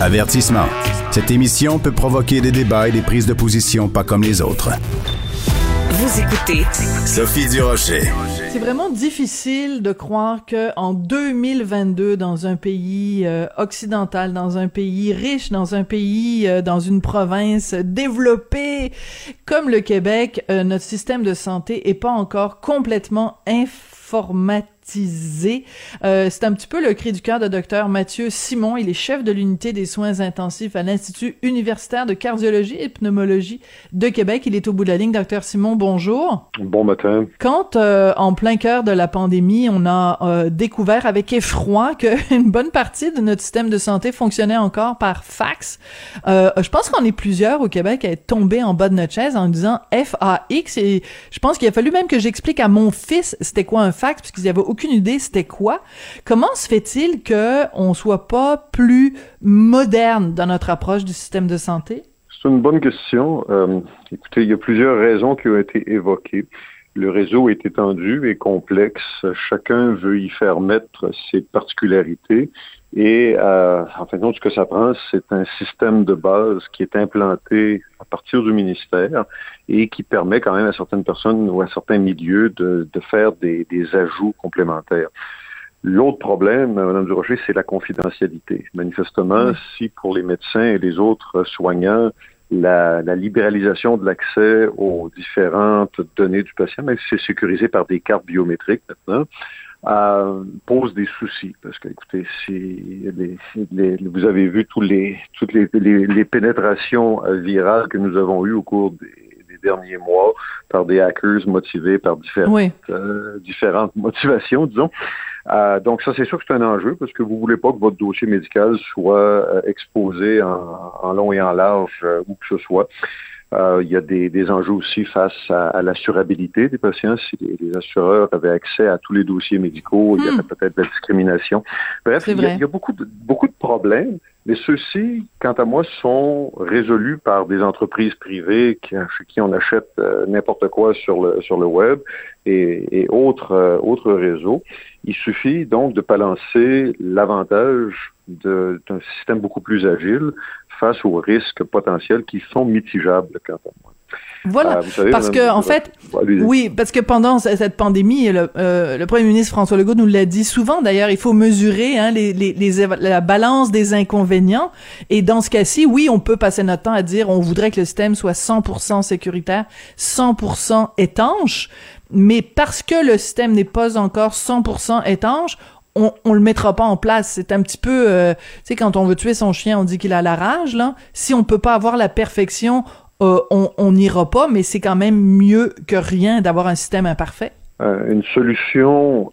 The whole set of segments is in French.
Avertissement. Cette émission peut provoquer des débats et des prises de position pas comme les autres. Vous écoutez Sophie Durocher. C'est vraiment difficile de croire que en 2022, dans un pays euh, occidental, dans un pays riche, dans un pays, euh, dans une province développée comme le Québec, euh, notre système de santé est pas encore complètement euh, c'est un petit peu le cri du cœur de docteur Mathieu Simon. Il est chef de l'unité des soins intensifs à l'Institut universitaire de cardiologie et pneumologie de Québec. Il est au bout de la ligne. Docteur Simon, bonjour. Bon matin. Quand, euh, en plein cœur de la pandémie, on a euh, découvert avec effroi qu'une bonne partie de notre système de santé fonctionnait encore par fax, je pense qu'on est plusieurs au Québec à être tombés en bas de notre chaise en disant FAX et je pense qu'il a fallu même que j'explique à mon fils c'était quoi un fax parce qu'il y avait aucune idée c'était quoi. Comment se fait-il que on soit pas plus moderne dans notre approche du système de santé? C'est une bonne question. Euh, écoutez, il y a plusieurs raisons qui ont été évoquées. Le réseau est étendu et complexe. Chacun veut y faire mettre ses particularités. Et euh, en fin de compte, ce que ça prend, c'est un système de base qui est implanté à partir du ministère et qui permet quand même à certaines personnes ou à certains milieux de, de faire des, des, ajouts complémentaires. L'autre problème, Mme Durocher, c'est la confidentialité. Manifestement, si pour les médecins et les autres soignants, la, la libéralisation de l'accès aux différentes données du patient, même si c'est sécurisé par des cartes biométriques maintenant, euh, pose des soucis. Parce que, écoutez, si vous avez vu tous les, toutes les, les, pénétrations euh, virales que nous avons eues au cours des, des derniers mois par des hackers motivés par différentes, euh, différentes motivations, disons. Euh, donc ça, c'est sûr que c'est un enjeu parce que vous voulez pas que votre dossier médical soit exposé en, en, long et en large où que ce soit. Euh, il y a des, des, enjeux aussi face à, à l'assurabilité des patients. Si les, assureurs avaient accès à tous les dossiers médicaux, il y aurait hmm. peut-être de la discrimination. Bref, il y, a, il y, a, beaucoup de, beaucoup de problèmes, mais ceux-ci, quant à moi, sont résolus par des entreprises privées qui, chez qui on achète euh, n'importe quoi sur le, sur le web et, et autres, euh, autres réseaux. Il suffit donc de balancer l'avantage d'un système beaucoup plus agile face aux risques potentiels qui sont mitigables quant à moi. Voilà, euh, parce que en fait, oui, parce que pendant cette pandémie, le, euh, le, premier ministre François Legault nous l'a dit souvent. D'ailleurs, il faut mesurer hein, les, les, les, la balance des inconvénients. Et dans ce cas-ci, oui, on peut passer notre temps à dire on voudrait que le système soit 100% sécuritaire, 100% étanche. Mais parce que le système n'est pas encore 100% étanche, on, on le mettra pas en place. C'est un petit peu, euh, tu sais, quand on veut tuer son chien, on dit qu'il a la rage, là. Si on peut pas avoir la perfection, euh, on n'ira pas, mais c'est quand même mieux que rien d'avoir un système imparfait. Euh, une solution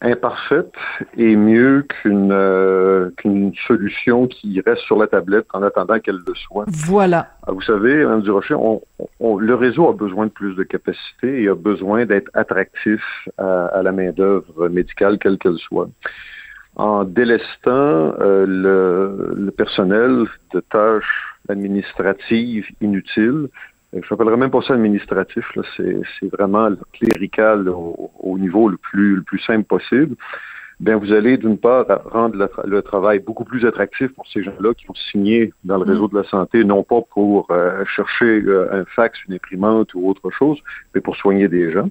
imparfaite est mieux qu'une euh, qu'une solution qui reste sur la tablette en attendant qu'elle le soit. Voilà. Ah, vous savez, Mme Durocher, on, on, le réseau a besoin de plus de capacité et a besoin d'être attractif à, à la main-d'œuvre médicale, quelle qu'elle soit. En délestant euh, le, le personnel de tâches administratives inutiles, je n'appellerais même pas ça administratif, c'est vraiment clérical au, au, niveau le plus, le plus simple possible. Bien, vous allez d'une part rendre le, travail beaucoup plus attractif pour ces gens-là qui ont signé dans le mm. réseau de la santé, non pas pour euh, chercher euh, un fax, une imprimante ou autre chose, mais pour soigner des gens.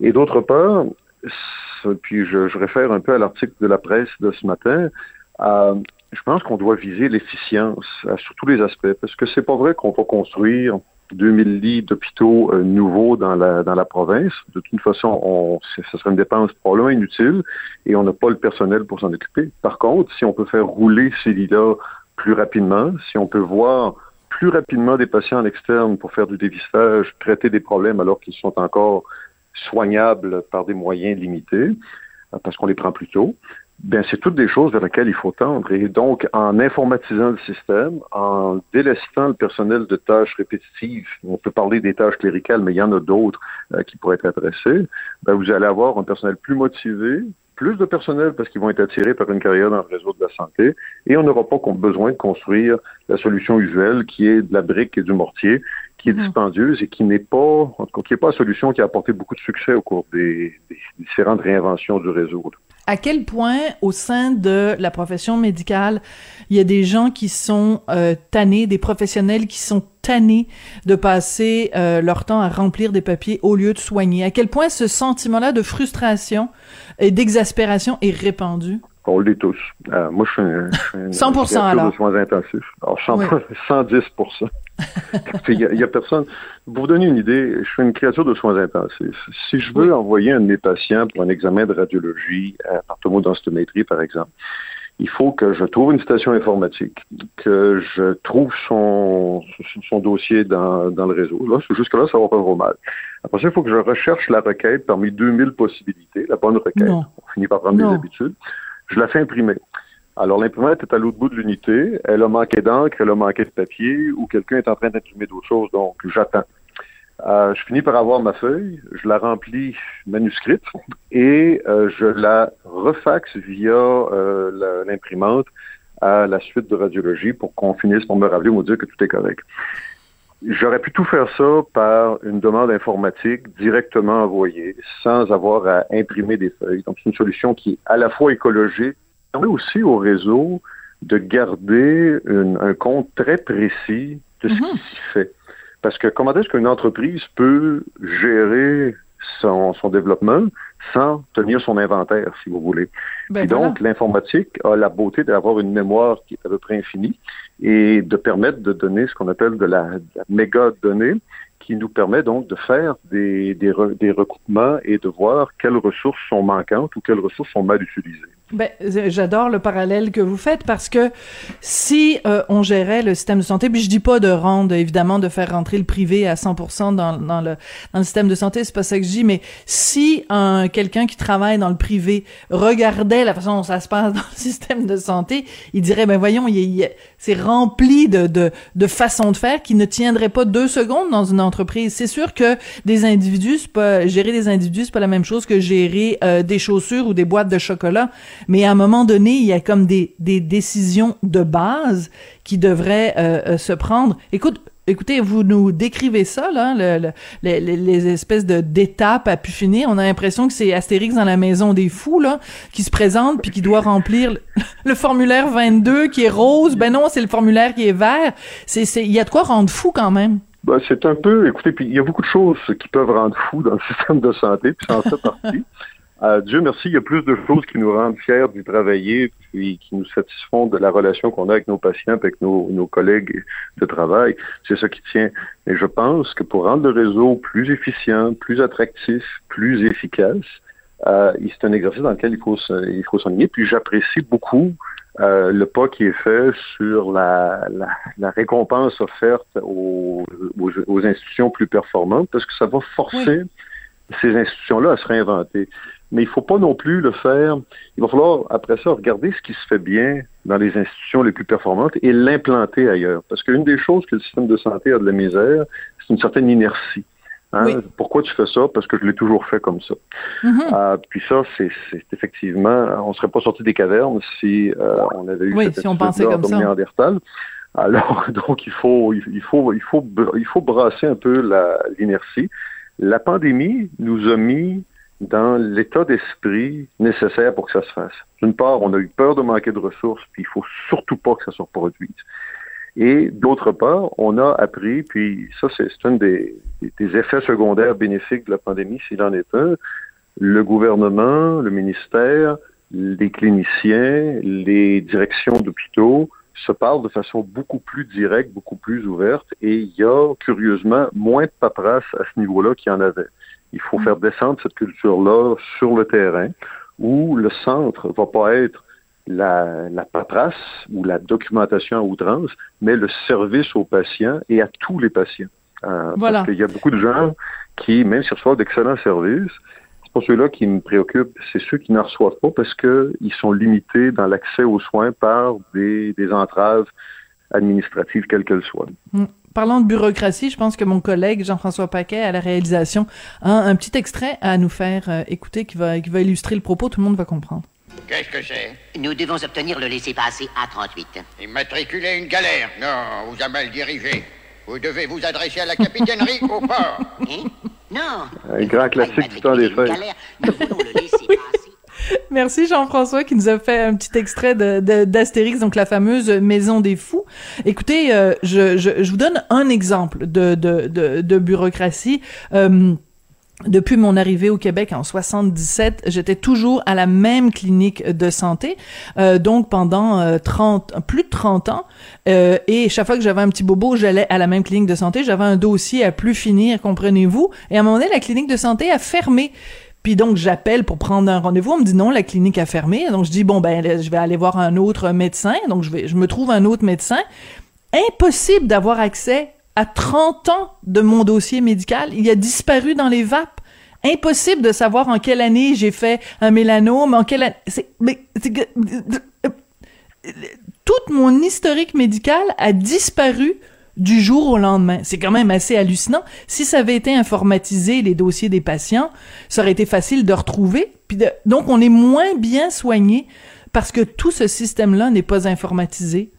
Et d'autre part, puis je, je, réfère un peu à l'article de la presse de ce matin, euh, je pense qu'on doit viser l'efficience sur tous les aspects, parce que c'est pas vrai qu'on va construire 2000 lits d'hôpitaux euh, nouveaux dans la, dans la province. De toute façon, on, ce serait une dépense probablement inutile et on n'a pas le personnel pour s'en occuper. Par contre, si on peut faire rouler ces lits-là plus rapidement, si on peut voir plus rapidement des patients en externe pour faire du dévistage, traiter des problèmes alors qu'ils sont encore soignables par des moyens limités, parce qu'on les prend plus tôt, Bien, c'est toutes des choses vers lesquelles il faut tendre. Et donc, en informatisant le système, en délestant le personnel de tâches répétitives, on peut parler des tâches cléricales, mais il y en a d'autres euh, qui pourraient être adressées, ben, vous allez avoir un personnel plus motivé, plus de personnel parce qu'ils vont être attirés par une carrière dans le réseau de la santé, et on n'aura pas besoin de construire la solution usuelle qui est de la brique et du mortier, qui est mmh. dispendieuse et qui n'est pas, en tout cas, qui n'est pas la solution qui a apporté beaucoup de succès au cours des, des différentes réinventions du réseau. À quel point au sein de la profession médicale, il y a des gens qui sont euh, tannés, des professionnels qui sont tannés de passer euh, leur temps à remplir des papiers au lieu de soigner? À quel point ce sentiment-là de frustration et d'exaspération est répandu? On l'est tous. Euh, moi, je suis un, 100 alors. de soins intensifs. Alors, 110 Il n'y a, personne. Pour vous donner une idée, je suis une créature de soins intensifs. Si je veux envoyer un de mes patients pour un examen de radiologie à tomodensitométrie, par exemple, il faut que je trouve une station informatique, que je trouve son, son dossier dans, dans le réseau. Là, jusque-là, ça va pas trop mal. Après ça, il faut que je recherche la requête parmi 2000 possibilités, la bonne requête. On finit par prendre des habitudes. Je la fais imprimer. Alors, l'imprimante est à l'autre bout de l'unité. Elle a manqué d'encre, elle a manqué de papier, ou quelqu'un est en train d'imprimer d'autres choses, donc j'attends. Euh, je finis par avoir ma feuille, je la remplis manuscrite et euh, je la refaxe via euh, l'imprimante à la suite de radiologie pour qu'on finisse par me rappeler ou me dire que tout est correct. J'aurais pu tout faire ça par une demande informatique directement envoyée, sans avoir à imprimer des feuilles. Donc, c'est une solution qui est à la fois écologique, mais aussi au réseau de garder un compte très précis de ce mm-hmm. qui s'y fait. Parce que comment est-ce qu'une entreprise peut gérer son, son, développement sans tenir son inventaire, si vous voulez? Ben donc, l'informatique a la beauté d'avoir une mémoire qui est à peu près infinie et de permettre de donner ce qu'on appelle de la, de la méga donnée qui nous permet donc de faire des, des, des recoupements et de voir quelles ressources sont manquantes ou quelles ressources sont mal utilisées. Ben, j'adore le parallèle que vous faites parce que si euh, on gérait le système de santé, puis je dis pas de rendre évidemment de faire rentrer le privé à 100% dans, dans le dans le système de santé, c'est pas ça que je dis, mais si un quelqu'un qui travaille dans le privé regardait la façon dont ça se passe dans le système de santé, il dirait ben voyons, il, c'est rempli de, de de façons de faire qui ne tiendraient pas deux secondes dans une entreprise. C'est sûr que des individus, pas gérer des individus, c'est pas la même chose que gérer euh, des chaussures ou des boîtes de chocolat mais à un moment donné, il y a comme des, des décisions de base qui devraient euh, euh, se prendre. Écoute, Écoutez, vous nous décrivez ça, là, le, les, espèces de d'étapes à pu finir. On a l'impression que c'est Astérix dans la maison des fous, là, qui se présente puis qui doit remplir le, formulaire 22 qui est rose. Ben non, c'est le formulaire qui est vert. C'est, il y a de quoi rendre fou quand même. Ben, c'est un peu, écoutez, puis il y a beaucoup de choses qui peuvent rendre fou dans le système de santé, puis ça en fait partie. Euh, Dieu merci, il y a plus de choses qui nous rendent fiers d'y travailler, puis qui nous satisfont de la relation qu'on a avec nos patients, avec nos, nos collègues de travail. C'est ça qui tient. Et je pense que pour rendre le réseau plus efficient, plus attractif, plus efficace, euh, c'est un exercice dans lequel il faut il faut s'enligner. Puis j'apprécie beaucoup euh, le pas qui est fait sur la, la, la récompense offerte aux, aux, institutions plus performantes, parce que ça va forcer ces institutions-là à se réinventer mais il ne faut pas non plus le faire. Il va falloir, après ça, regarder ce qui se fait bien dans les institutions les plus performantes et l'implanter ailleurs. Parce qu'une des choses que le système de santé a de la misère, c'est une certaine inertie. Hein? Pourquoi tu fais ça? Parce que je l'ai toujours fait comme ça. Euh, puis ça, c'est effectivement, on ne serait pas sorti des cavernes si euh, on avait eu oui, cette si on pensait comme ça. Néandertal. Alors, donc, il faut, il faut, il faut, il faut brasser un peu l'inertie. La pandémie nous a mis dans l'état d'esprit nécessaire pour que ça se fasse. D'une part, on a eu peur de manquer de ressources, puis il faut surtout pas que ça se reproduise. Et d'autre part, on a appris, puis ça c'est un des, des, effets secondaires bénéfiques de la pandémie, s'il en est un, le gouvernement, le ministère, les cliniciens, les directions d'hôpitaux se parlent de façon beaucoup plus directe, beaucoup plus ouverte, et il y a curieusement moins de paperasse à ce niveau-là qu'il y en avait. Il faut mm. faire descendre cette culture-là sur le terrain où le centre va pas être la, la paperasse ou la documentation à outrance, mais le service aux patients et à tous les patients. Euh, Parce qu'il y a beaucoup de gens qui, même s'ils reçoivent d'excellents services, c'est pas ceux-là qui me préoccupent, c'est ceux qui n'en reçoivent pas parce qu'ils sont limités dans l'accès aux soins par des, des entraves administratives, quelles qu'elles soient. Parlant de bureaucratie, je pense que mon collègue Jean-François Paquet à la réalisation a un petit extrait à nous faire euh, écouter qui va, qui va illustrer le propos, tout le monde va comprendre. Qu'est-ce que c'est? Nous devons obtenir le laissez-passer A38. Immatriculer une galère Non, vous avez mal dirigé. Vous devez vous adresser à la capitainerie au port. Hein? Non. Un grand classique du temps des fêtes. oui. Merci Jean-François qui nous a fait un petit extrait d'Astérix, donc la fameuse Maison des Fous. Écoutez, euh, je, vous donne un exemple de, bureaucratie. Euh, depuis mon arrivée au Québec en 77, j'étais toujours à la même clinique de santé, euh, donc pendant 30, euh, plus de 30 ans. Euh, et chaque fois que j'avais un petit bobo, j'allais à la même clinique de santé. J'avais un dossier à plus finir, comprenez-vous? Et à un moment donné, la clinique de santé a fermé. Puis donc j'appelle pour prendre un rendez-vous, on me dit non, la clinique a fermé. Donc je dis bon ben je vais aller voir un autre médecin. Donc je vais je me trouve un autre médecin. Impossible d'avoir accès à 30 ans de mon dossier médical. Il a disparu dans les vapes. Impossible de savoir en quelle année j'ai fait un mélanome, en quelle année... Mais, toute mon historique médical a disparu du jour au lendemain. C'est quand même assez hallucinant. Si ça avait été informatisé, les dossiers des patients, ça aurait été facile de retrouver. Puis donc, on est moins bien soigné parce que tout ce système-là n'est pas informatisé.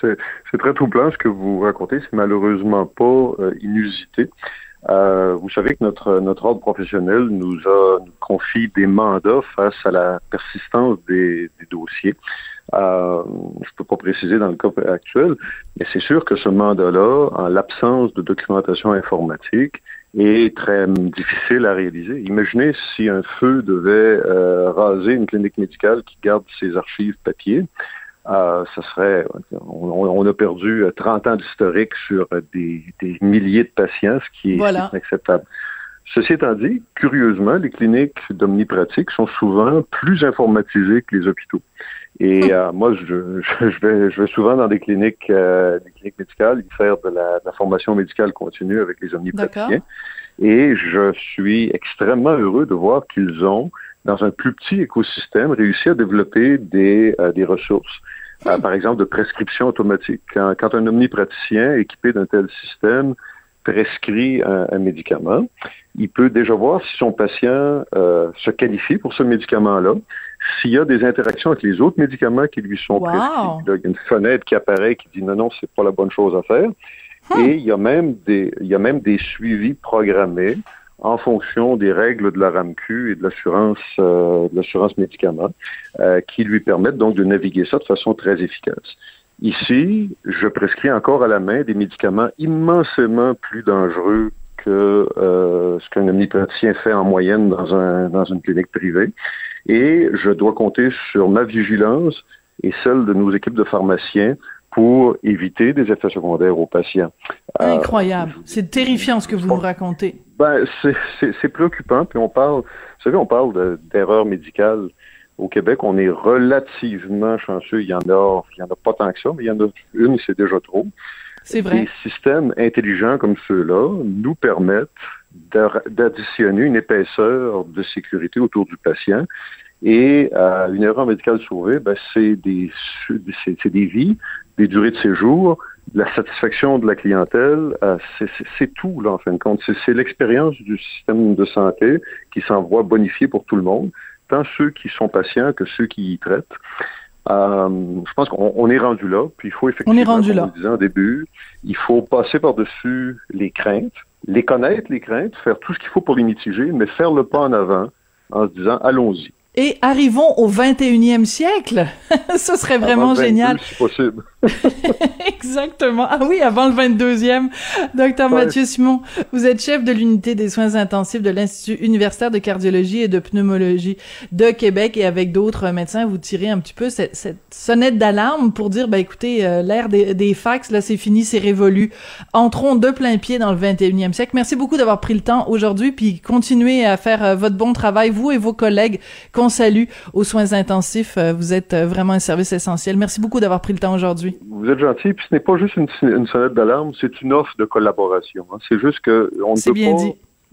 C'est très troublant ce que vous racontez. C'est malheureusement pas euh, inusité. Euh, vous savez que notre notre ordre professionnel nous a confie des mandats face à la persistance des dossiers. Euh, je peux pas préciser dans le cas actuel, mais c'est sûr que ce mandat-là, en l'absence de documentation informatique, est très difficile à réaliser. Imaginez si un feu devait euh, raser une clinique médicale qui garde ses archives papier. Euh, ça serait, on, a perdu 30 ans d'historique sur des, des, milliers de patients, ce qui est inacceptable. Ceci étant dit, curieusement, les cliniques d'omnipratique sont souvent plus informatisées que les hôpitaux. Et euh, moi, je, je, vais, je vais souvent dans des cliniques, euh, des cliniques médicales, faire de la, de la, formation médicale continue avec les omnipraticiens. Et je suis extrêmement heureux de voir qu'ils ont, dans un plus petit écosystème, réussi à développer des, euh, des ressources. Hmm. par exemple, de prescription automatique. Quand, quand un omnipraticien équipé d'un tel système prescrit un, médicament, il peut déjà voir si son patient euh, se qualifie pour ce médicament-là, s'il y a des interactions avec les autres médicaments qui lui sont prescrits. il y a une fenêtre qui apparaît qui dit non, non, c'est pas la bonne chose à faire. Hmm. Et il y a même des, il y a même des suivis programmés en fonction des règles de la RAMQ et de l'assurance, euh, de l'assurance médicaments, euh, qui lui permettent donc de naviguer ça de façon très efficace. Ici, je prescris encore à la main des médicaments immensément plus dangereux que euh, ce qu'un omnipraticien fait en moyenne dans, un, dans une clinique privée. Et je dois compter sur ma vigilance et celle de nos équipes de pharmaciens pour éviter des effets secondaires aux patients. Euh, Incroyable. c'est terrifiant ce que vous nous racontez. Ben, c'est préoccupant. Puis on parle, vous savez, on parle d'erreurs médicales au Québec, on est relativement chanceux. Il y en a, il y en a pas tant que ça, mais il y en a une, c'est déjà trop. C'est vrai. Des systèmes intelligents comme ceux-là nous permettent d'additionner une épaisseur de sécurité autour du patient. Et euh, une erreur médicale sauvée, ben, c'est des, c'est, des vies, des durées de séjour, la satisfaction de la clientèle, euh, c'est, tout, là, en fin de compte. C'est, l'expérience du système de santé qui s'en voit bonifié pour tout le monde tant ceux qui sont patients que ceux qui y traitent. Euh, je pense qu'on est rendu là, puis il faut effectivement, on est rendu comme disait au début, il faut passer par-dessus les craintes, les connaître, les craintes, faire tout ce qu'il faut pour les mitiger, mais faire le pas en avant en se disant allons-y. Et arrivons au 21e siècle. Ce serait vraiment génial. Si possible. Exactement. Ah oui, avant le 22e. Docteur Mathieu Simon, vous êtes chef de l'unité des soins intensifs de l'Institut universitaire de cardiologie et de pneumologie de Québec et avec d'autres médecins, vous tirez un petit peu cette, cette sonnette d'alarme pour dire, ben écoutez, euh, l'ère des, des, fax, là, c'est fini, c'est révolu. Entrons de plein pied dans le 21e siècle. Merci beaucoup d'avoir pris le temps aujourd'hui puis continuez à faire euh, votre bon travail, vous et vos collègues qu'on salue aux soins intensifs. Euh, vous êtes euh, vraiment un service essentiel. Merci beaucoup d'avoir pris le temps aujourd'hui. Vous êtes gentil. Puis ce n'est pas juste une, sonnette d'alarme, c'est une offre de collaboration. Hein. C'est juste que on ne peut bien pas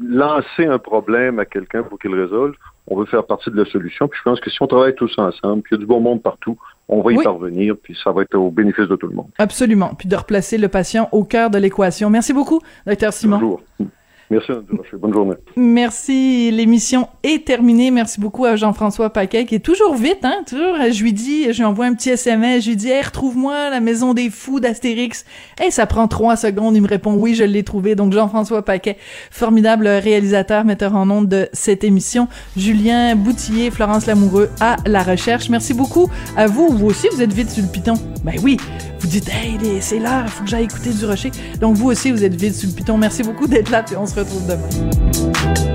lancer un problème à quelqu'un pour qu'il résolve. On veut faire partie de la solution. Puis je pense que si on travaille tous ensemble, qu'il y a du bon monde partout, on va y parvenir, puis ça va être au bénéfice de tout le monde. Absolument. Puis de replacer le patient au cœur de l'équation. Merci beaucoup, docteur Simon. Bonjour. Merci, Bonne journée. Merci. L'émission est terminée. Merci beaucoup à Jean-François Paquet, qui est toujours vite, hein, toujours. Je lui dis, je lui envoie un petit SMS, je lui dis, hey, retrouve-moi la maison des fous d'Astérix. Et ça prend trois secondes. Il me répond, oui, je l'ai trouvé. Donc, Jean-François Paquet, formidable réalisateur, metteur en ondes de cette émission. Julien Boutillier, Florence Lamoureux à la recherche. Merci beaucoup à vous. Vous aussi, vous êtes vite sur le piton. Ben oui. Vous dites, hey, c'est l'heure, faut que j'aille écouter du rocher. Donc, vous aussi, vous êtes vite sur le piton. Merci beaucoup d'être là, retrouve demain.